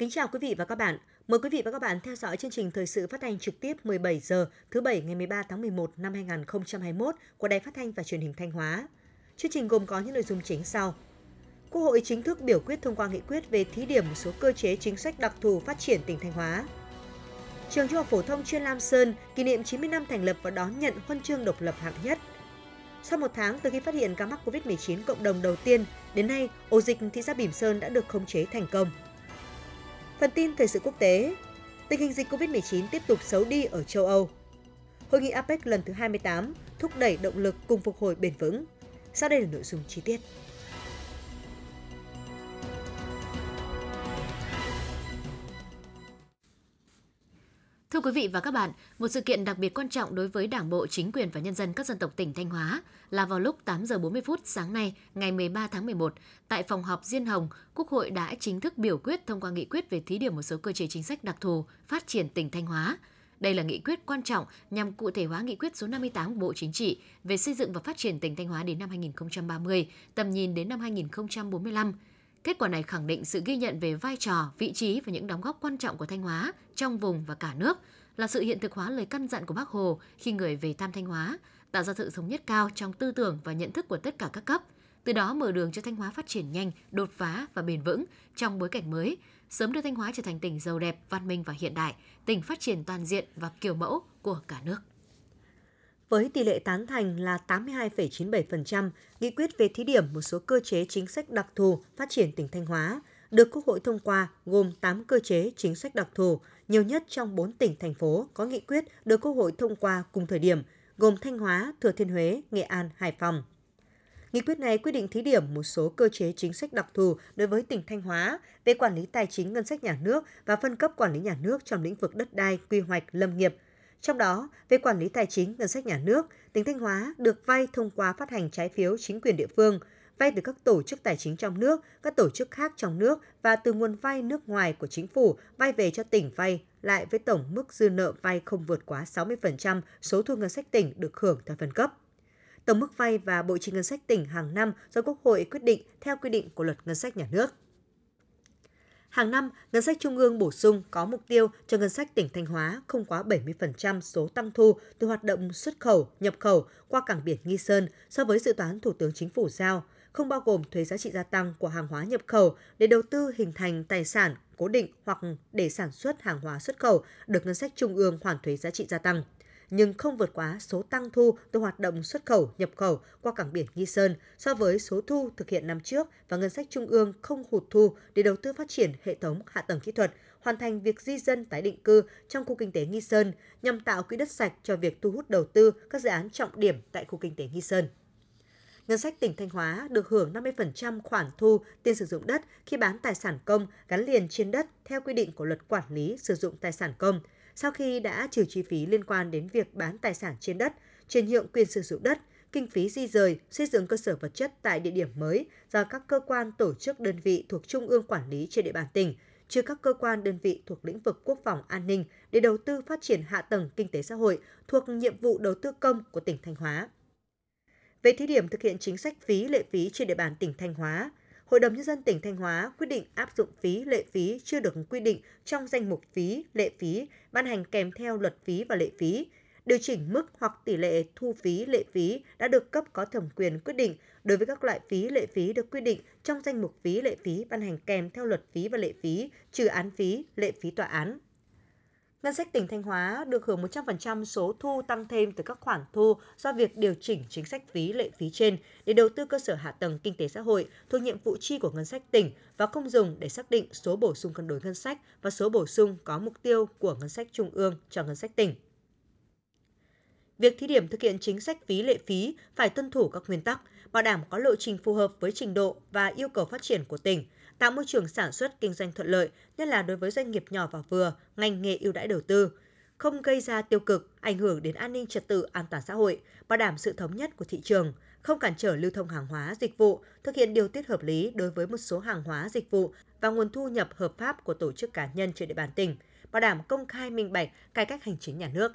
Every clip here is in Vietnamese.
Kính chào quý vị và các bạn. Mời quý vị và các bạn theo dõi chương trình thời sự phát thanh trực tiếp 17 giờ thứ Bảy ngày 13 tháng 11 năm 2021 của Đài Phát thanh và Truyền hình Thanh Hóa. Chương trình gồm có những nội dung chính sau. Quốc hội chính thức biểu quyết thông qua nghị quyết về thí điểm một số cơ chế chính sách đặc thù phát triển tỉnh Thanh Hóa. Trường Trung học phổ thông chuyên Lam Sơn kỷ niệm 90 năm thành lập và đón nhận huân chương độc lập hạng nhất. Sau một tháng từ khi phát hiện ca mắc COVID-19 cộng đồng đầu tiên, đến nay, ổ dịch thị xã Bỉm Sơn đã được khống chế thành công. Phần tin thời sự quốc tế, tình hình dịch COVID-19 tiếp tục xấu đi ở châu Âu. Hội nghị APEC lần thứ 28 thúc đẩy động lực cùng phục hồi bền vững. Sau đây là nội dung chi tiết. Thưa quý vị và các bạn, một sự kiện đặc biệt quan trọng đối với Đảng bộ, chính quyền và nhân dân các dân tộc tỉnh Thanh Hóa là vào lúc 8 giờ 40 phút sáng nay, ngày 13 tháng 11, tại phòng họp Diên Hồng, Quốc hội đã chính thức biểu quyết thông qua nghị quyết về thí điểm một số cơ chế chính sách đặc thù phát triển tỉnh Thanh Hóa. Đây là nghị quyết quan trọng nhằm cụ thể hóa nghị quyết số 58 của Bộ Chính trị về xây dựng và phát triển tỉnh Thanh Hóa đến năm 2030, tầm nhìn đến năm 2045 Kết quả này khẳng định sự ghi nhận về vai trò, vị trí và những đóng góp quan trọng của Thanh Hóa trong vùng và cả nước, là sự hiện thực hóa lời căn dặn của Bác Hồ khi người về thăm Thanh Hóa, tạo ra sự thống nhất cao trong tư tưởng và nhận thức của tất cả các cấp, từ đó mở đường cho Thanh Hóa phát triển nhanh, đột phá và bền vững trong bối cảnh mới, sớm đưa Thanh Hóa trở thành tỉnh giàu đẹp, văn minh và hiện đại, tỉnh phát triển toàn diện và kiểu mẫu của cả nước. Với tỷ lệ tán thành là 82,97%, nghị quyết về thí điểm một số cơ chế chính sách đặc thù phát triển tỉnh Thanh Hóa được Quốc hội thông qua gồm 8 cơ chế chính sách đặc thù, nhiều nhất trong 4 tỉnh thành phố có nghị quyết được Quốc hội thông qua cùng thời điểm, gồm Thanh Hóa, Thừa Thiên Huế, Nghệ An, Hải Phòng. Nghị quyết này quyết định thí điểm một số cơ chế chính sách đặc thù đối với tỉnh Thanh Hóa về quản lý tài chính ngân sách nhà nước và phân cấp quản lý nhà nước trong lĩnh vực đất đai, quy hoạch, lâm nghiệp – trong đó, về quản lý tài chính ngân sách nhà nước, tỉnh Thanh Hóa được vay thông qua phát hành trái phiếu chính quyền địa phương, vay từ các tổ chức tài chính trong nước, các tổ chức khác trong nước và từ nguồn vay nước ngoài của chính phủ vay về cho tỉnh vay lại với tổng mức dư nợ vay không vượt quá 60% số thu ngân sách tỉnh được hưởng theo phân cấp. Tổng mức vay và bộ chi ngân sách tỉnh hàng năm do Quốc hội quyết định theo quy định của luật ngân sách nhà nước. Hàng năm, ngân sách trung ương bổ sung có mục tiêu cho ngân sách tỉnh Thanh Hóa không quá 70% số tăng thu từ hoạt động xuất khẩu, nhập khẩu qua cảng biển Nghi Sơn so với dự toán Thủ tướng Chính phủ giao, không bao gồm thuế giá trị gia tăng của hàng hóa nhập khẩu để đầu tư hình thành tài sản cố định hoặc để sản xuất hàng hóa xuất khẩu được ngân sách trung ương hoàn thuế giá trị gia tăng nhưng không vượt quá số tăng thu từ hoạt động xuất khẩu, nhập khẩu qua cảng biển Nghi Sơn so với số thu thực hiện năm trước và ngân sách trung ương không hụt thu để đầu tư phát triển hệ thống hạ tầng kỹ thuật, hoàn thành việc di dân tái định cư trong khu kinh tế Nghi Sơn nhằm tạo quỹ đất sạch cho việc thu hút đầu tư các dự án trọng điểm tại khu kinh tế Nghi Sơn. Ngân sách tỉnh Thanh Hóa được hưởng 50% khoản thu tiền sử dụng đất khi bán tài sản công gắn liền trên đất theo quy định của luật quản lý sử dụng tài sản công – sau khi đã trừ chi phí liên quan đến việc bán tài sản trên đất, chuyển nhượng quyền sử dụng đất, kinh phí di rời, xây dựng cơ sở vật chất tại địa điểm mới do các cơ quan tổ chức đơn vị thuộc Trung ương quản lý trên địa bàn tỉnh, trừ các cơ quan đơn vị thuộc lĩnh vực quốc phòng an ninh để đầu tư phát triển hạ tầng kinh tế xã hội thuộc nhiệm vụ đầu tư công của tỉnh Thanh Hóa. Về thí điểm thực hiện chính sách phí lệ phí trên địa bàn tỉnh Thanh Hóa, Hội đồng Nhân dân tỉnh Thanh Hóa quyết định áp dụng phí lệ phí chưa được quy định trong danh mục phí lệ phí ban hành kèm theo luật phí và lệ phí, điều chỉnh mức hoặc tỷ lệ thu phí lệ phí đã được cấp có thẩm quyền quyết định đối với các loại phí lệ phí được quy định trong danh mục phí lệ phí ban hành kèm theo luật phí và lệ phí, trừ án phí, lệ phí tòa án. Ngân sách tỉnh Thanh Hóa được hưởng 100% số thu tăng thêm từ các khoản thu do việc điều chỉnh chính sách phí lệ phí trên để đầu tư cơ sở hạ tầng kinh tế xã hội thuộc nhiệm vụ chi của ngân sách tỉnh và không dùng để xác định số bổ sung cân đối ngân sách và số bổ sung có mục tiêu của ngân sách trung ương cho ngân sách tỉnh. Việc thí điểm thực hiện chính sách phí lệ phí phải tuân thủ các nguyên tắc, bảo đảm có lộ trình phù hợp với trình độ và yêu cầu phát triển của tỉnh – tạo môi trường sản xuất kinh doanh thuận lợi, nhất là đối với doanh nghiệp nhỏ và vừa, ngành nghề ưu đãi đầu tư, không gây ra tiêu cực, ảnh hưởng đến an ninh trật tự, an toàn xã hội, bảo đảm sự thống nhất của thị trường, không cản trở lưu thông hàng hóa, dịch vụ, thực hiện điều tiết hợp lý đối với một số hàng hóa, dịch vụ và nguồn thu nhập hợp pháp của tổ chức cá nhân trên địa bàn tỉnh, bảo đảm công khai minh bạch, cải cách hành chính nhà nước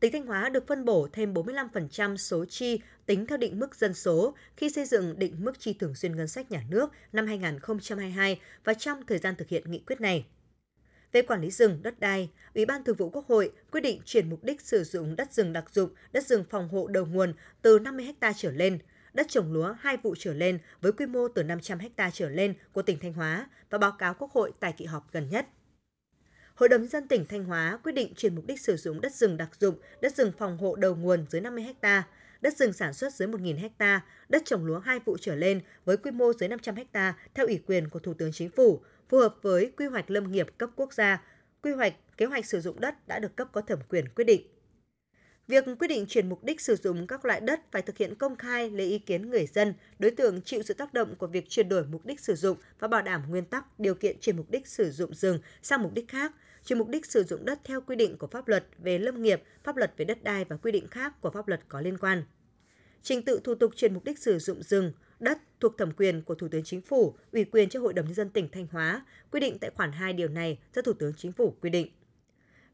tỉnh Thanh Hóa được phân bổ thêm 45% số chi tính theo định mức dân số khi xây dựng định mức chi thường xuyên ngân sách nhà nước năm 2022 và trong thời gian thực hiện nghị quyết này. Về quản lý rừng, đất đai, Ủy ban Thường vụ Quốc hội quyết định chuyển mục đích sử dụng đất rừng đặc dụng, đất rừng phòng hộ đầu nguồn từ 50 ha trở lên, đất trồng lúa hai vụ trở lên với quy mô từ 500 ha trở lên của tỉnh Thanh Hóa và báo cáo Quốc hội tại kỳ họp gần nhất. Hội đồng dân tỉnh Thanh Hóa quyết định chuyển mục đích sử dụng đất rừng đặc dụng, đất rừng phòng hộ đầu nguồn dưới 50 ha, đất rừng sản xuất dưới 1.000 ha, đất trồng lúa hai vụ trở lên với quy mô dưới 500 ha theo ủy quyền của Thủ tướng Chính phủ, phù hợp với quy hoạch lâm nghiệp cấp quốc gia, quy hoạch kế hoạch sử dụng đất đã được cấp có thẩm quyền quyết định. Việc quyết định chuyển mục đích sử dụng các loại đất phải thực hiện công khai lấy ý kiến người dân, đối tượng chịu sự tác động của việc chuyển đổi mục đích sử dụng và bảo đảm nguyên tắc điều kiện chuyển mục đích sử dụng rừng sang mục đích khác, chuyển mục đích sử dụng đất theo quy định của pháp luật về lâm nghiệp, pháp luật về đất đai và quy định khác của pháp luật có liên quan. Trình tự thủ tục chuyển mục đích sử dụng rừng, đất thuộc thẩm quyền của Thủ tướng Chính phủ, ủy quyền cho Hội đồng nhân dân tỉnh Thanh Hóa, quy định tại khoản 2 điều này do Thủ tướng Chính phủ quy định.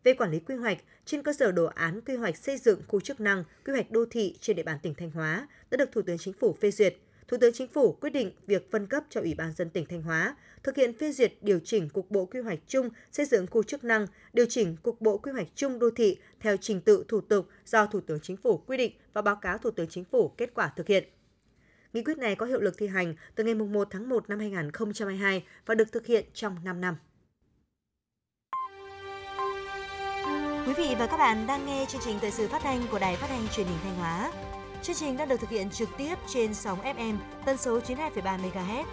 Về quản lý quy hoạch, trên cơ sở đồ án quy hoạch xây dựng khu chức năng, quy hoạch đô thị trên địa bàn tỉnh Thanh Hóa đã được Thủ tướng Chính phủ phê duyệt, Thủ tướng Chính phủ quyết định việc phân cấp cho Ủy ban dân tỉnh Thanh Hóa thực hiện phê duyệt điều chỉnh cục bộ quy hoạch chung xây dựng khu chức năng, điều chỉnh cục bộ quy hoạch chung đô thị theo trình tự thủ tục do Thủ tướng Chính phủ quy định và báo cáo Thủ tướng Chính phủ kết quả thực hiện. Nghị quyết này có hiệu lực thi hành từ ngày 1 tháng 1 năm 2022 và được thực hiện trong 5 năm. Quý vị và các bạn đang nghe chương trình thời sự phát thanh của Đài Phát thanh Truyền hình Thanh Hóa. Chương trình đang được thực hiện trực tiếp trên sóng FM tần số 92,3 MHz.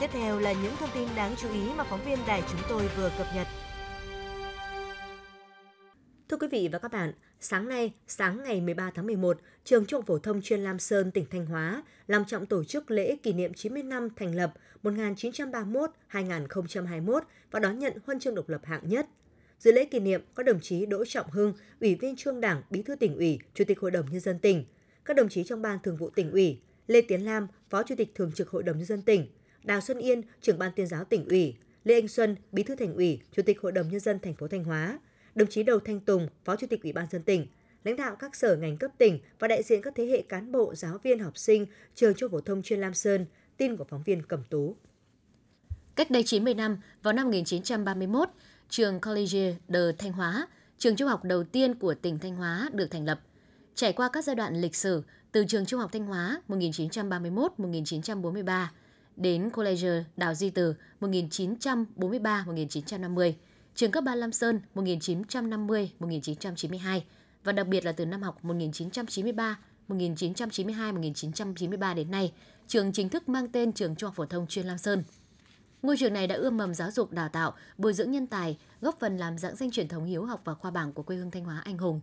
Tiếp theo là những thông tin đáng chú ý mà phóng viên đài chúng tôi vừa cập nhật. Thưa quý vị và các bạn, sáng nay, sáng ngày 13 tháng 11, Trường Trung học phổ thông chuyên Lam Sơn, tỉnh Thanh Hóa long trọng tổ chức lễ kỷ niệm 90 năm thành lập 1931-2021 và đón nhận huân chương độc lập hạng nhất. Dự lễ kỷ niệm có đồng chí Đỗ Trọng Hưng, Ủy viên Trung Đảng, Bí thư tỉnh ủy, Chủ tịch Hội đồng nhân dân tỉnh, các đồng chí trong ban thường vụ tỉnh ủy, Lê Tiến Lam, Phó Chủ tịch Thường trực Hội đồng nhân dân tỉnh, Đào Xuân Yên, trưởng ban tuyên giáo tỉnh ủy, Lê Anh Xuân, Bí thư thành ủy, Chủ tịch Hội đồng nhân dân thành phố Thanh Hóa, đồng chí Đầu Thanh Tùng, Phó Chủ tịch Ủy ban dân tỉnh, lãnh đạo các sở ngành cấp tỉnh và đại diện các thế hệ cán bộ, giáo viên, học sinh trường trung phổ thông chuyên Lam Sơn, tin của phóng viên Cẩm Tú. Cách đây 90 năm, vào năm 1931, trường College de Thanh Hóa, trường trung học đầu tiên của tỉnh Thanh Hóa được thành lập. Trải qua các giai đoạn lịch sử từ trường Trung học Thanh Hóa 1931-1943 đến College Đào Duy Từ 1943-1950, trường cấp 3 Lam Sơn 1950-1992 và đặc biệt là từ năm học 1993 1992-1993 đến nay, trường chính thức mang tên Trường Trung học phổ thông chuyên Lam Sơn. Ngôi trường này đã ươm mầm giáo dục đào tạo, bồi dưỡng nhân tài, góp phần làm dạng danh truyền thống hiếu học và khoa bảng của quê hương Thanh Hóa anh hùng.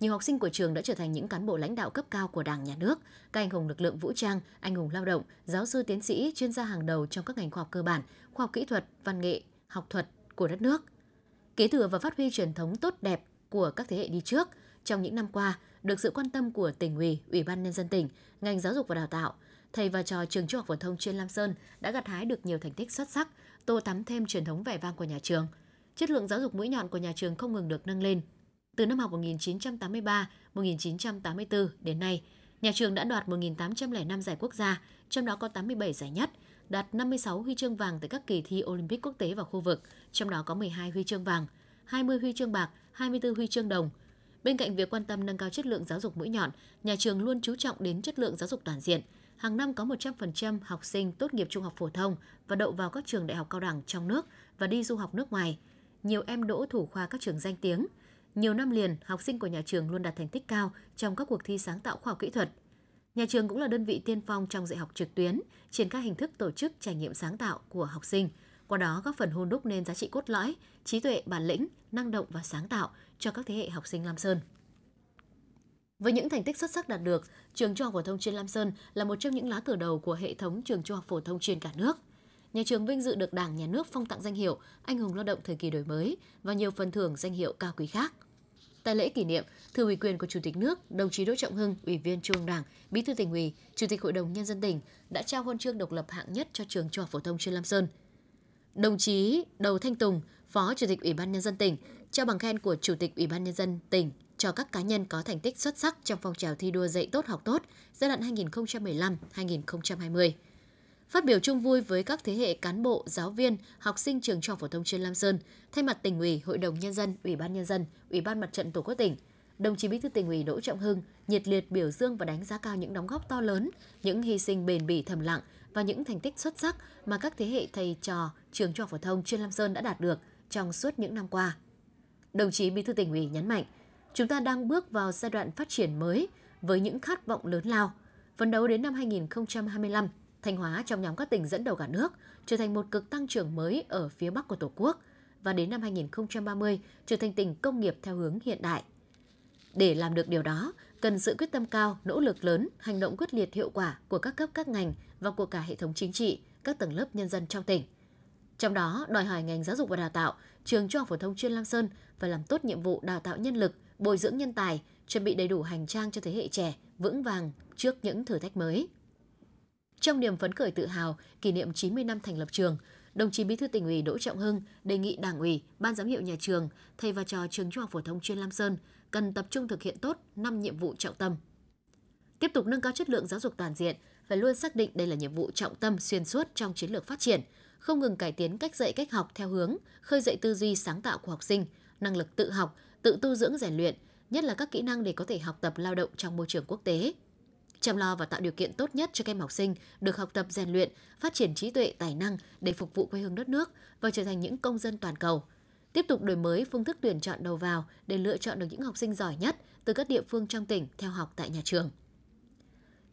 Nhiều học sinh của trường đã trở thành những cán bộ lãnh đạo cấp cao của Đảng, Nhà nước, các anh hùng lực lượng vũ trang, anh hùng lao động, giáo sư tiến sĩ, chuyên gia hàng đầu trong các ngành khoa học cơ bản, khoa học kỹ thuật, văn nghệ, học thuật của đất nước. Kế thừa và phát huy truyền thống tốt đẹp của các thế hệ đi trước, trong những năm qua, được sự quan tâm của tỉnh ủy, ủy ban nhân dân tỉnh, ngành giáo dục và đào tạo, thầy và trò trường trung học phổ thông chuyên Lam Sơn đã gặt hái được nhiều thành tích xuất sắc, tô tắm thêm truyền thống vẻ vang của nhà trường. Chất lượng giáo dục mũi nhọn của nhà trường không ngừng được nâng lên. Từ năm học 1983-1984 đến nay, nhà trường đã đoạt 1.805 giải quốc gia, trong đó có 87 giải nhất, đạt 56 huy chương vàng tại các kỳ thi Olympic quốc tế và khu vực, trong đó có 12 huy chương vàng, 20 huy chương bạc, 24 huy chương đồng. Bên cạnh việc quan tâm nâng cao chất lượng giáo dục mũi nhọn, nhà trường luôn chú trọng đến chất lượng giáo dục toàn diện. Hàng năm có 100% học sinh tốt nghiệp trung học phổ thông và đậu vào các trường đại học cao đẳng trong nước và đi du học nước ngoài. Nhiều em đỗ thủ khoa các trường danh tiếng. Nhiều năm liền, học sinh của nhà trường luôn đạt thành tích cao trong các cuộc thi sáng tạo khoa học kỹ thuật. Nhà trường cũng là đơn vị tiên phong trong dạy học trực tuyến, triển khai hình thức tổ chức trải nghiệm sáng tạo của học sinh, qua đó góp phần hôn đúc nên giá trị cốt lõi, trí tuệ, bản lĩnh, năng động và sáng tạo cho các thế hệ học sinh Lam Sơn. Với những thành tích xuất sắc đạt được, trường Trung học phổ thông chuyên Lam Sơn là một trong những lá cờ đầu của hệ thống trường trung học phổ thông chuyên cả nước. Nhà trường vinh dự được Đảng, Nhà nước phong tặng danh hiệu Anh hùng lao động thời kỳ đổi mới và nhiều phần thưởng danh hiệu cao quý khác. Tại lễ kỷ niệm, thừa ủy quyền của Chủ tịch nước, đồng chí Đỗ Trọng Hưng, Ủy viên Trung ương Đảng, Bí thư tỉnh ủy, Chủ tịch Hội đồng nhân dân tỉnh đã trao huân chương độc lập hạng nhất cho trường Trung học phổ thông chuyên Lam Sơn. Đồng chí Đầu Thanh Tùng, Phó Chủ tịch Ủy ban nhân dân tỉnh, trao bằng khen của Chủ tịch Ủy ban nhân dân tỉnh cho các cá nhân có thành tích xuất sắc trong phong trào thi đua dạy tốt học tốt giai đoạn 2015-2020. Phát biểu chung vui với các thế hệ cán bộ, giáo viên, học sinh trường trung học phổ thông chuyên Lam Sơn, thay mặt tỉnh ủy, Hội đồng nhân dân, Ủy ban nhân dân, Ủy ban Mặt trận Tổ quốc tỉnh, đồng chí Bí thư tỉnh ủy Đỗ Trọng Hưng nhiệt liệt biểu dương và đánh giá cao những đóng góp to lớn, những hy sinh bền bỉ thầm lặng và những thành tích xuất sắc mà các thế hệ thầy trò trường trung học phổ thông chuyên Lam Sơn đã đạt được trong suốt những năm qua. Đồng chí Bí thư tỉnh ủy nhấn mạnh, chúng ta đang bước vào giai đoạn phát triển mới với những khát vọng lớn lao. Phấn đấu đến năm 2025, Thanh Hóa trong nhóm các tỉnh dẫn đầu cả nước trở thành một cực tăng trưởng mới ở phía Bắc của Tổ quốc và đến năm 2030 trở thành tỉnh công nghiệp theo hướng hiện đại. Để làm được điều đó, cần sự quyết tâm cao, nỗ lực lớn, hành động quyết liệt hiệu quả của các cấp các ngành và của cả hệ thống chính trị, các tầng lớp nhân dân trong tỉnh. Trong đó, đòi hỏi ngành giáo dục và đào tạo, trường trung học phổ thông chuyên Lam Sơn phải làm tốt nhiệm vụ đào tạo nhân lực, bồi dưỡng nhân tài, chuẩn bị đầy đủ hành trang cho thế hệ trẻ vững vàng trước những thử thách mới. Trong niềm phấn khởi tự hào kỷ niệm 90 năm thành lập trường, đồng chí Bí thư tỉnh ủy Đỗ Trọng Hưng đề nghị Đảng ủy, Ban giám hiệu nhà trường, thầy và trò trường Trung học phổ thông chuyên Lam Sơn cần tập trung thực hiện tốt 5 nhiệm vụ trọng tâm. Tiếp tục nâng cao chất lượng giáo dục toàn diện, phải luôn xác định đây là nhiệm vụ trọng tâm xuyên suốt trong chiến lược phát triển, không ngừng cải tiến cách dạy cách học theo hướng khơi dậy tư duy sáng tạo của học sinh, năng lực tự học, tự tu dưỡng rèn luyện, nhất là các kỹ năng để có thể học tập lao động trong môi trường quốc tế chăm lo và tạo điều kiện tốt nhất cho các em học sinh được học tập rèn luyện, phát triển trí tuệ, tài năng để phục vụ quê hương đất nước và trở thành những công dân toàn cầu. Tiếp tục đổi mới phương thức tuyển chọn đầu vào để lựa chọn được những học sinh giỏi nhất từ các địa phương trong tỉnh theo học tại nhà trường.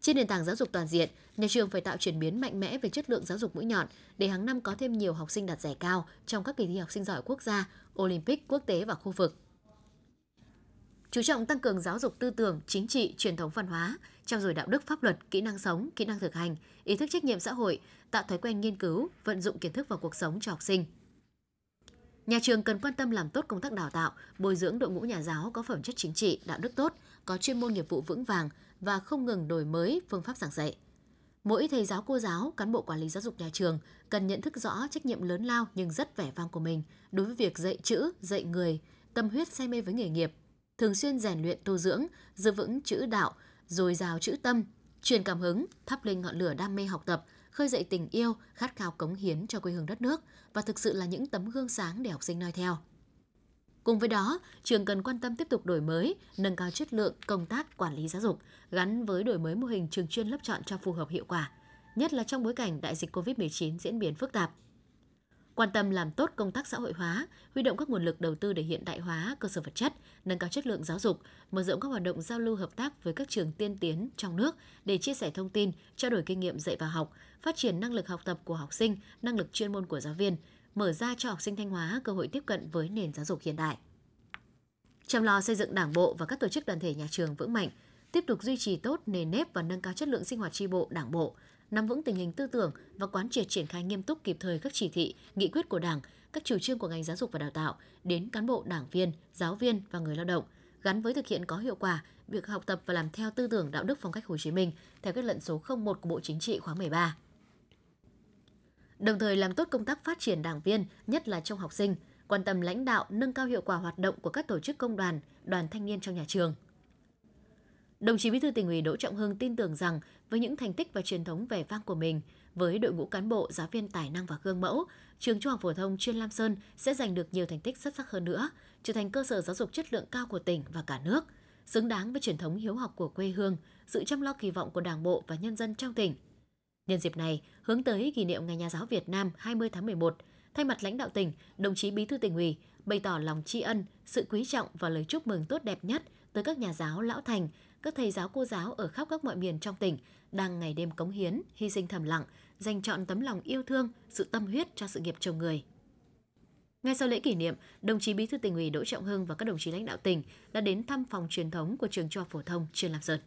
Trên nền tảng giáo dục toàn diện, nhà trường phải tạo chuyển biến mạnh mẽ về chất lượng giáo dục mũi nhọn để hàng năm có thêm nhiều học sinh đạt giải cao trong các kỳ thi học sinh giỏi quốc gia, Olympic, quốc tế và khu vực chú trọng tăng cường giáo dục tư tưởng, chính trị, truyền thống văn hóa, trao dồi đạo đức pháp luật, kỹ năng sống, kỹ năng thực hành, ý thức trách nhiệm xã hội, tạo thói quen nghiên cứu, vận dụng kiến thức vào cuộc sống cho học sinh. Nhà trường cần quan tâm làm tốt công tác đào tạo, bồi dưỡng đội ngũ nhà giáo có phẩm chất chính trị, đạo đức tốt, có chuyên môn nghiệp vụ vững vàng và không ngừng đổi mới phương pháp giảng dạy. Mỗi thầy giáo cô giáo, cán bộ quản lý giáo dục nhà trường cần nhận thức rõ trách nhiệm lớn lao nhưng rất vẻ vang của mình đối với việc dạy chữ, dạy người, tâm huyết say mê với nghề nghiệp, thường xuyên rèn luyện tu dưỡng, giữ vững chữ đạo, dồi dào chữ tâm, truyền cảm hứng, thắp lên ngọn lửa đam mê học tập, khơi dậy tình yêu, khát khao cống hiến cho quê hương đất nước và thực sự là những tấm gương sáng để học sinh noi theo. Cùng với đó, trường cần quan tâm tiếp tục đổi mới, nâng cao chất lượng công tác quản lý giáo dục gắn với đổi mới mô hình trường chuyên lớp chọn cho phù hợp hiệu quả, nhất là trong bối cảnh đại dịch COVID-19 diễn biến phức tạp quan tâm làm tốt công tác xã hội hóa, huy động các nguồn lực đầu tư để hiện đại hóa cơ sở vật chất, nâng cao chất lượng giáo dục, mở rộng các hoạt động giao lưu hợp tác với các trường tiên tiến trong nước để chia sẻ thông tin, trao đổi kinh nghiệm dạy và học, phát triển năng lực học tập của học sinh, năng lực chuyên môn của giáo viên, mở ra cho học sinh Thanh Hóa cơ hội tiếp cận với nền giáo dục hiện đại. Chăm lo xây dựng đảng bộ và các tổ chức đoàn thể nhà trường vững mạnh, tiếp tục duy trì tốt nền nếp và nâng cao chất lượng sinh hoạt tri bộ, đảng bộ, nắm vững tình hình tư tưởng và quán triệt triển khai nghiêm túc kịp thời các chỉ thị, nghị quyết của Đảng, các chủ trương của ngành giáo dục và đào tạo đến cán bộ, đảng viên, giáo viên và người lao động, gắn với thực hiện có hiệu quả việc học tập và làm theo tư tưởng đạo đức phong cách Hồ Chí Minh theo kết luận số 01 của Bộ Chính trị khóa 13. Đồng thời làm tốt công tác phát triển đảng viên, nhất là trong học sinh, quan tâm lãnh đạo nâng cao hiệu quả hoạt động của các tổ chức công đoàn, đoàn thanh niên trong nhà trường – Đồng chí Bí thư tỉnh ủy Đỗ Trọng Hưng tin tưởng rằng với những thành tích và truyền thống vẻ vang của mình, với đội ngũ cán bộ, giáo viên tài năng và gương mẫu, trường Trung học phổ thông chuyên Lam Sơn sẽ giành được nhiều thành tích xuất sắc hơn nữa, trở thành cơ sở giáo dục chất lượng cao của tỉnh và cả nước, xứng đáng với truyền thống hiếu học của quê hương, sự chăm lo kỳ vọng của Đảng bộ và nhân dân trong tỉnh. Nhân dịp này, hướng tới kỷ niệm Ngày Nhà giáo Việt Nam 20 tháng 11, thay mặt lãnh đạo tỉnh, đồng chí Bí thư tỉnh ủy bày tỏ lòng tri ân, sự quý trọng và lời chúc mừng tốt đẹp nhất tới các nhà giáo lão thành các thầy giáo cô giáo ở khắp các mọi miền trong tỉnh đang ngày đêm cống hiến, hy sinh thầm lặng, dành chọn tấm lòng yêu thương, sự tâm huyết cho sự nghiệp chồng người. Ngay sau lễ kỷ niệm, đồng chí Bí thư tỉnh ủy Đỗ Trọng Hưng và các đồng chí lãnh đạo tỉnh đã đến thăm phòng truyền thống của trường Trung học phổ thông chuyên Lam Sơn.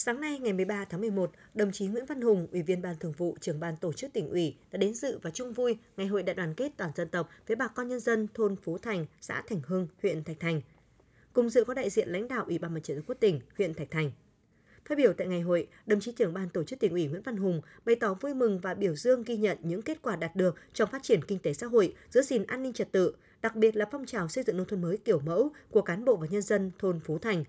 Sáng nay ngày 13 tháng 11, đồng chí Nguyễn Văn Hùng, Ủy viên Ban Thường vụ, trưởng ban tổ chức tỉnh ủy đã đến dự và chung vui ngày hội đại đoàn kết toàn dân tộc với bà con nhân dân thôn Phú Thành, xã Thành Hưng, huyện Thạch Thành – Cùng dự có đại diện lãnh đạo Ủy ban Mặt trận Tổ quốc tỉnh, huyện Thạch Thành. Phát biểu tại ngày hội, đồng chí trưởng ban tổ chức tỉnh ủy Nguyễn Văn Hùng bày tỏ vui mừng và biểu dương ghi nhận những kết quả đạt được trong phát triển kinh tế xã hội, giữ gìn an ninh trật tự, đặc biệt là phong trào xây dựng nông thôn mới kiểu mẫu của cán bộ và nhân dân thôn Phú Thành.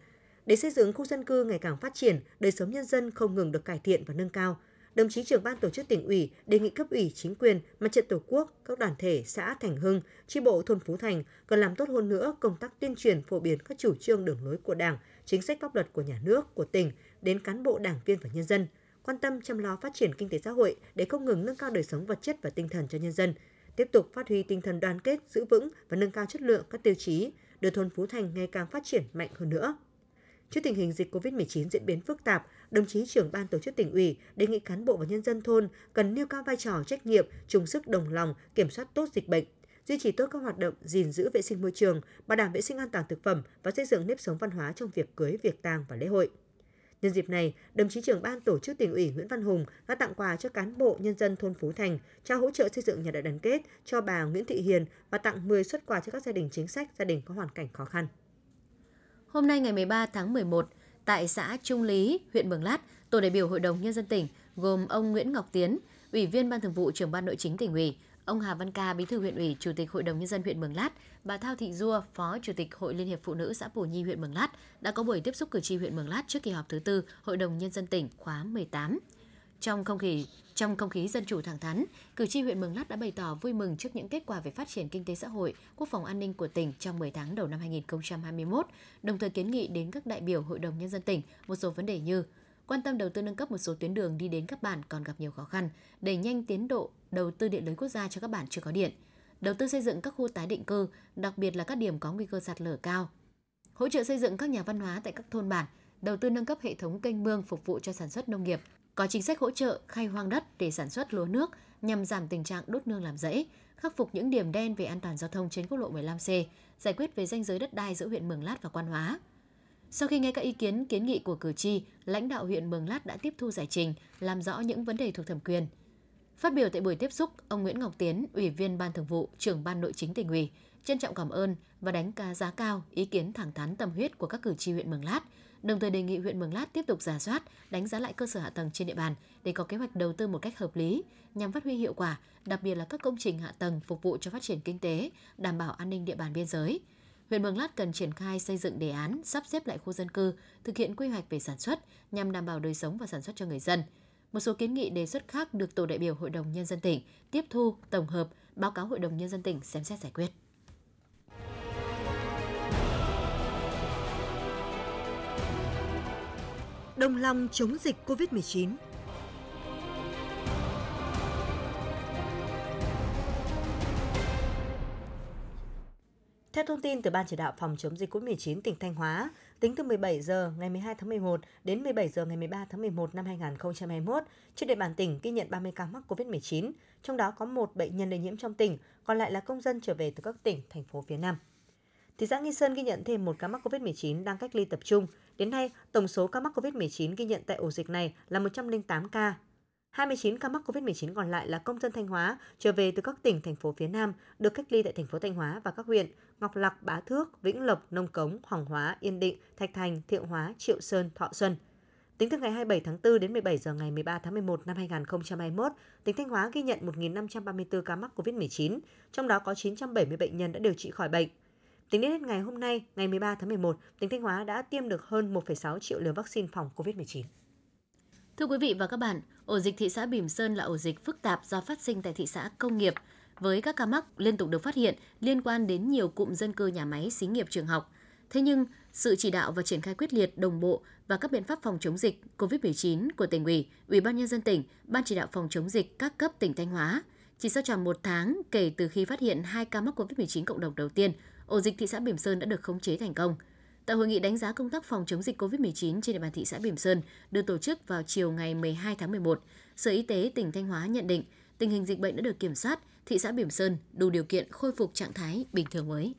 Để xây dựng khu dân cư ngày càng phát triển, đời sống nhân dân không ngừng được cải thiện và nâng cao, đồng chí trưởng ban tổ chức tỉnh ủy đề nghị cấp ủy chính quyền, mặt trận tổ quốc, các đoàn thể xã Thành Hưng, chi bộ thôn Phú Thành cần làm tốt hơn nữa công tác tuyên truyền phổ biến các chủ trương đường lối của Đảng, chính sách pháp luật của nhà nước, của tỉnh đến cán bộ đảng viên và nhân dân, quan tâm chăm lo phát triển kinh tế xã hội để không ngừng nâng cao đời sống vật chất và tinh thần cho nhân dân, tiếp tục phát huy tinh thần đoàn kết, giữ vững và nâng cao chất lượng các tiêu chí, đưa thôn Phú Thành ngày càng phát triển mạnh hơn nữa. Trước tình hình dịch COVID-19 diễn biến phức tạp, đồng chí trưởng ban tổ chức tỉnh ủy đề nghị cán bộ và nhân dân thôn cần nêu cao vai trò trách nhiệm, chung sức đồng lòng kiểm soát tốt dịch bệnh, duy trì tốt các hoạt động gìn giữ vệ sinh môi trường, bảo đảm vệ sinh an toàn thực phẩm và xây dựng nếp sống văn hóa trong việc cưới, việc tang và lễ hội. Nhân dịp này, đồng chí trưởng ban tổ chức tỉnh ủy Nguyễn Văn Hùng đã tặng quà cho cán bộ nhân dân thôn Phú Thành, trao hỗ trợ xây dựng nhà đại đoàn kết cho bà Nguyễn Thị Hiền và tặng 10 xuất quà cho các gia đình chính sách, gia đình có hoàn cảnh khó khăn. Hôm nay ngày 13 tháng 11, tại xã Trung Lý, huyện Mường Lát, tổ đại biểu Hội đồng Nhân dân tỉnh gồm ông Nguyễn Ngọc Tiến, Ủy viên Ban Thường vụ trưởng Ban Nội chính tỉnh ủy, ông Hà Văn Ca, Bí thư huyện ủy, Chủ tịch Hội đồng Nhân dân huyện Mường Lát, bà Thao Thị Dua, Phó Chủ tịch Hội Liên hiệp Phụ nữ xã Pù Nhi huyện Mường Lát đã có buổi tiếp xúc cử tri huyện Mường Lát trước kỳ họp thứ tư Hội đồng Nhân dân tỉnh khóa 18. Trong không khí trong không khí dân chủ thẳng thắn, cử tri huyện Mường Lát đã bày tỏ vui mừng trước những kết quả về phát triển kinh tế xã hội, quốc phòng an ninh của tỉnh trong 10 tháng đầu năm 2021, đồng thời kiến nghị đến các đại biểu Hội đồng nhân dân tỉnh một số vấn đề như quan tâm đầu tư nâng cấp một số tuyến đường đi đến các bản còn gặp nhiều khó khăn, đẩy nhanh tiến độ đầu tư điện lưới quốc gia cho các bản chưa có điện, đầu tư xây dựng các khu tái định cư, đặc biệt là các điểm có nguy cơ sạt lở cao, hỗ trợ xây dựng các nhà văn hóa tại các thôn bản, đầu tư nâng cấp hệ thống kênh mương phục vụ cho sản xuất nông nghiệp, có chính sách hỗ trợ khai hoang đất để sản xuất lúa nước nhằm giảm tình trạng đốt nương làm rẫy, khắc phục những điểm đen về an toàn giao thông trên quốc lộ 15C, giải quyết về danh giới đất đai giữa huyện Mường Lát và Quan Hóa. Sau khi nghe các ý kiến kiến nghị của cử tri, lãnh đạo huyện Mường Lát đã tiếp thu giải trình, làm rõ những vấn đề thuộc thẩm quyền. Phát biểu tại buổi tiếp xúc, ông Nguyễn Ngọc Tiến, Ủy viên Ban Thường vụ, trưởng Ban Nội chính tỉnh ủy, trân trọng cảm ơn và đánh giá giá cao ý kiến thẳng thắn tâm huyết của các cử tri huyện Mường Lát, đồng thời đề nghị huyện Mường Lát tiếp tục giả soát, đánh giá lại cơ sở hạ tầng trên địa bàn để có kế hoạch đầu tư một cách hợp lý nhằm phát huy hiệu quả, đặc biệt là các công trình hạ tầng phục vụ cho phát triển kinh tế, đảm bảo an ninh địa bàn biên giới. Huyện Mường Lát cần triển khai xây dựng đề án sắp xếp lại khu dân cư, thực hiện quy hoạch về sản xuất nhằm đảm bảo đời sống và sản xuất cho người dân. Một số kiến nghị đề xuất khác được tổ đại biểu Hội đồng Nhân dân tỉnh tiếp thu, tổng hợp, báo cáo Hội đồng Nhân dân tỉnh xem xét giải quyết. Đồng lòng chống dịch COVID-19 Theo thông tin từ Ban chỉ đạo phòng chống dịch COVID-19 tỉnh Thanh Hóa, tính từ 17 giờ ngày 12 tháng 11 đến 17 giờ ngày 13 tháng 11 năm 2021, trên địa bàn tỉnh ghi nhận 30 ca mắc COVID-19, trong đó có một bệnh nhân lây nhiễm trong tỉnh, còn lại là công dân trở về từ các tỉnh, thành phố phía Nam. Thị xã Nghi Sơn ghi nhận thêm một ca mắc COVID-19 đang cách ly tập trung. Đến nay, tổng số ca mắc COVID-19 ghi nhận tại ổ dịch này là 108 ca, 29 ca mắc COVID-19 còn lại là công dân Thanh Hóa trở về từ các tỉnh, thành phố phía Nam, được cách ly tại thành phố Thanh Hóa và các huyện Ngọc Lặc, Bá Thước, Vĩnh Lộc, Nông Cống, Hoàng Hóa, Yên Định, Thạch Thành, Thiệu Hóa, Triệu Sơn, Thọ Xuân. Tính từ ngày 27 tháng 4 đến 17 giờ ngày 13 tháng 11 năm 2021, tỉnh Thanh Hóa ghi nhận 1.534 ca mắc COVID-19, trong đó có 970 bệnh nhân đã điều trị khỏi bệnh. Tính đến hết ngày hôm nay, ngày 13 tháng 11, tỉnh Thanh Hóa đã tiêm được hơn 1,6 triệu liều vaccine phòng COVID-19. Thưa quý vị và các bạn, ổ dịch thị xã Bỉm Sơn là ổ dịch phức tạp do phát sinh tại thị xã công nghiệp, với các ca mắc liên tục được phát hiện liên quan đến nhiều cụm dân cư nhà máy, xí nghiệp, trường học. Thế nhưng, sự chỉ đạo và triển khai quyết liệt, đồng bộ và các biện pháp phòng chống dịch COVID-19 của tỉnh ủy, Ủy ban nhân dân tỉnh, Ban chỉ đạo phòng chống dịch các cấp tỉnh Thanh Hóa, chỉ sau tròn một tháng kể từ khi phát hiện hai ca mắc COVID-19 cộng đồng đầu tiên, ổ dịch thị xã Bỉm Sơn đã được khống chế thành công – Tại hội nghị đánh giá công tác phòng chống dịch COVID-19 trên địa bàn thị xã Bỉm Sơn được tổ chức vào chiều ngày 12 tháng 11, Sở Y tế tỉnh Thanh Hóa nhận định tình hình dịch bệnh đã được kiểm soát, thị xã Bỉm Sơn đủ điều kiện khôi phục trạng thái bình thường mới.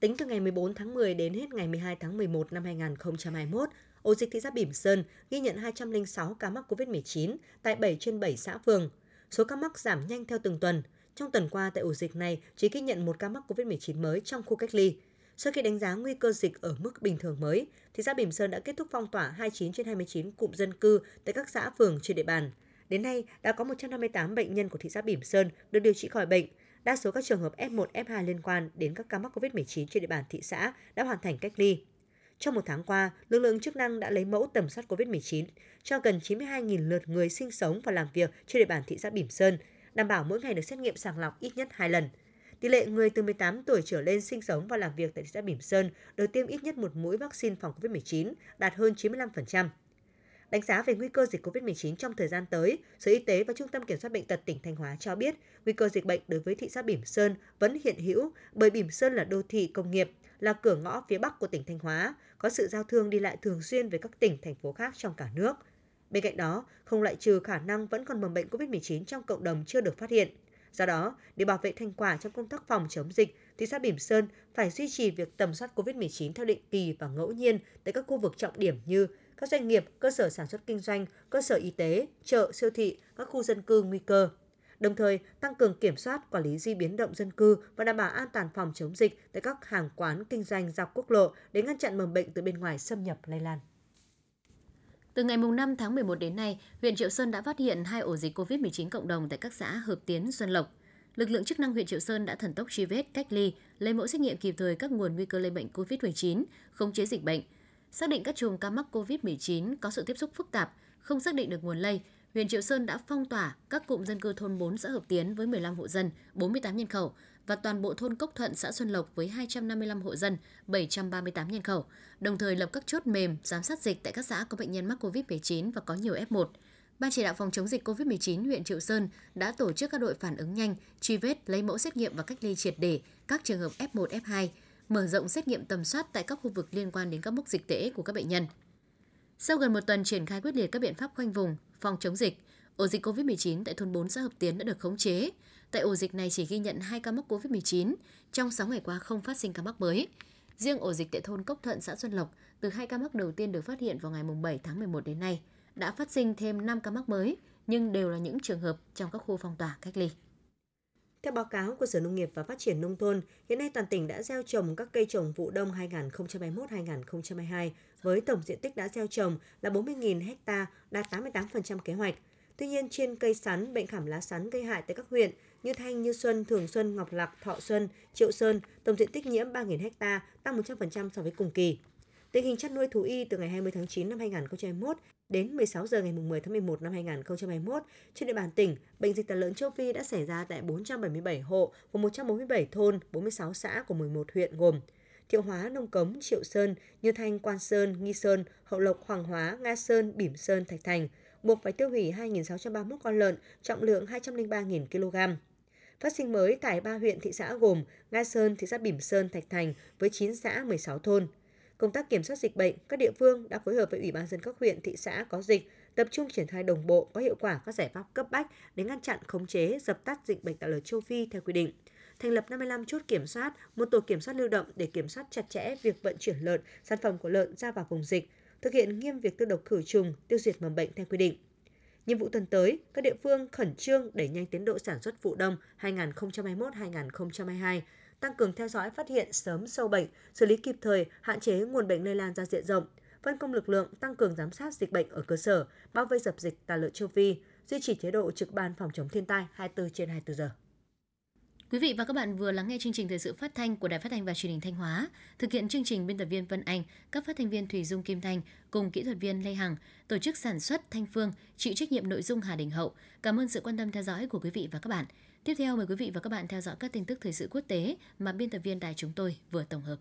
Tính từ ngày 14 tháng 10 đến hết ngày 12 tháng 11 năm 2021, ổ dịch thị xã Bỉm Sơn ghi nhận 206 ca mắc COVID-19 tại 7 trên 7 xã phường. Số ca mắc giảm nhanh theo từng tuần. Trong tuần qua tại ổ dịch này chỉ ghi nhận một ca mắc COVID-19 mới trong khu cách ly. Sau khi đánh giá nguy cơ dịch ở mức bình thường mới, thị xã Bỉm Sơn đã kết thúc phong tỏa 29 trên 29 cụm dân cư tại các xã phường trên địa bàn. Đến nay, đã có 158 bệnh nhân của thị xã Bỉm Sơn được điều trị khỏi bệnh, Đa số các trường hợp F1, F2 liên quan đến các ca mắc COVID-19 trên địa bàn thị xã đã hoàn thành cách ly. Trong một tháng qua, lực lượng chức năng đã lấy mẫu tầm soát COVID-19 cho gần 92.000 lượt người sinh sống và làm việc trên địa bàn thị xã Bỉm Sơn, đảm bảo mỗi ngày được xét nghiệm sàng lọc ít nhất 2 lần. Tỷ lệ người từ 18 tuổi trở lên sinh sống và làm việc tại thị xã Bỉm Sơn được tiêm ít nhất một mũi vaccine phòng COVID-19 đạt hơn 95%. Đánh giá về nguy cơ dịch COVID-19 trong thời gian tới, Sở Y tế và Trung tâm Kiểm soát Bệnh tật tỉnh Thanh Hóa cho biết nguy cơ dịch bệnh đối với thị xã Bỉm Sơn vẫn hiện hữu bởi Bỉm Sơn là đô thị công nghiệp, là cửa ngõ phía Bắc của tỉnh Thanh Hóa, có sự giao thương đi lại thường xuyên với các tỉnh, thành phố khác trong cả nước. Bên cạnh đó, không loại trừ khả năng vẫn còn mầm bệnh COVID-19 trong cộng đồng chưa được phát hiện. Do đó, để bảo vệ thành quả trong công tác phòng chống dịch, thị xã Bỉm Sơn phải duy trì việc tầm soát COVID-19 theo định kỳ và ngẫu nhiên tại các khu vực trọng điểm như các doanh nghiệp, cơ sở sản xuất kinh doanh, cơ sở y tế, chợ, siêu thị, các khu dân cư nguy cơ. Đồng thời, tăng cường kiểm soát, quản lý di biến động dân cư và đảm bảo an toàn phòng chống dịch tại các hàng quán kinh doanh dọc quốc lộ để ngăn chặn mầm bệnh từ bên ngoài xâm nhập lây lan. Từ ngày 5 tháng 11 đến nay, huyện Triệu Sơn đã phát hiện hai ổ dịch COVID-19 cộng đồng tại các xã Hợp Tiến, Xuân Lộc. Lực lượng chức năng huyện Triệu Sơn đã thần tốc truy vết, cách ly, lấy mẫu xét nghiệm kịp thời các nguồn nguy cơ lây bệnh COVID-19, khống chế dịch bệnh, xác định các chùm ca mắc COVID-19 có sự tiếp xúc phức tạp, không xác định được nguồn lây, huyện Triệu Sơn đã phong tỏa các cụm dân cư thôn 4 xã Hợp Tiến với 15 hộ dân, 48 nhân khẩu và toàn bộ thôn Cốc Thuận, xã Xuân Lộc với 255 hộ dân, 738 nhân khẩu, đồng thời lập các chốt mềm giám sát dịch tại các xã có bệnh nhân mắc COVID-19 và có nhiều F1. Ban chỉ đạo phòng chống dịch COVID-19 huyện Triệu Sơn đã tổ chức các đội phản ứng nhanh, truy vết, lấy mẫu xét nghiệm và cách ly triệt để các trường hợp F1, F2, mở rộng xét nghiệm tầm soát tại các khu vực liên quan đến các mốc dịch tễ của các bệnh nhân. Sau gần một tuần triển khai quyết liệt các biện pháp khoanh vùng, phòng chống dịch, ổ dịch COVID-19 tại thôn 4 xã Hợp Tiến đã được khống chế. Tại ổ dịch này chỉ ghi nhận 2 ca mắc COVID-19, trong 6 ngày qua không phát sinh ca mắc mới. Riêng ổ dịch tại thôn Cốc Thuận, xã Xuân Lộc, từ 2 ca mắc đầu tiên được phát hiện vào ngày 7 tháng 11 đến nay, đã phát sinh thêm 5 ca mắc mới, nhưng đều là những trường hợp trong các khu phong tỏa cách ly. Theo báo cáo của Sở Nông nghiệp và Phát triển Nông thôn, hiện nay toàn tỉnh đã gieo trồng các cây trồng vụ đông 2021-2022 với tổng diện tích đã gieo trồng là 40.000 ha, đạt 88% kế hoạch. Tuy nhiên, trên cây sắn, bệnh khảm lá sắn gây hại tại các huyện như Thanh, Như Xuân, Thường Xuân, Ngọc Lặc, Thọ Xuân, Triệu Sơn, tổng diện tích nhiễm 3.000 ha, tăng 100% so với cùng kỳ. Tình hình chăn nuôi thú y từ ngày 20 tháng 9 năm 2021 đến 16 giờ ngày 10 tháng 11 năm 2021, trên địa bàn tỉnh, bệnh dịch tả lợn châu Phi đã xảy ra tại 477 hộ của 147 thôn, 46 xã của 11 huyện gồm Thiệu Hóa, Nông Cống, Triệu Sơn, Như Thanh, Quan Sơn, Nghi Sơn, Hậu Lộc, Hoàng Hóa, Nga Sơn, Bỉm Sơn, Thạch Thành, buộc phải tiêu hủy 2.631 con lợn, trọng lượng 203.000 kg. Phát sinh mới tại ba huyện thị xã gồm Nga Sơn, thị xã Bỉm Sơn, Thạch Thành với 9 xã 16 thôn. Công tác kiểm soát dịch bệnh, các địa phương đã phối hợp với Ủy ban dân các huyện, thị xã có dịch, tập trung triển khai đồng bộ có hiệu quả các giải pháp cấp bách để ngăn chặn, khống chế, dập tắt dịch bệnh tả lợn châu Phi theo quy định. Thành lập 55 chốt kiểm soát, một tổ kiểm soát lưu động để kiểm soát chặt chẽ việc vận chuyển lợn, sản phẩm của lợn ra vào vùng dịch, thực hiện nghiêm việc tiêu độc khử trùng, tiêu diệt mầm bệnh theo quy định. Nhiệm vụ tuần tới, các địa phương khẩn trương đẩy nhanh tiến độ sản xuất vụ đông 2021-2022, tăng cường theo dõi phát hiện sớm sâu bệnh, xử lý kịp thời, hạn chế nguồn bệnh lây lan ra diện rộng, phân công lực lượng tăng cường giám sát dịch bệnh ở cơ sở, bao vây dập dịch tà lợn châu Phi, duy trì chế độ trực ban phòng chống thiên tai 24 trên 24 giờ. Quý vị và các bạn vừa lắng nghe chương trình thời sự phát thanh của Đài Phát thanh và Truyền hình Thanh Hóa. Thực hiện chương trình biên tập viên Vân Anh, các phát thanh viên Thủy Dung Kim Thanh cùng kỹ thuật viên Lê Hằng, tổ chức sản xuất Thanh Phương, chịu trách nhiệm nội dung Hà Đình Hậu. Cảm ơn sự quan tâm theo dõi của quý vị và các bạn. Tiếp theo mời quý vị và các bạn theo dõi các tin tức thời sự quốc tế mà biên tập viên đài chúng tôi vừa tổng hợp.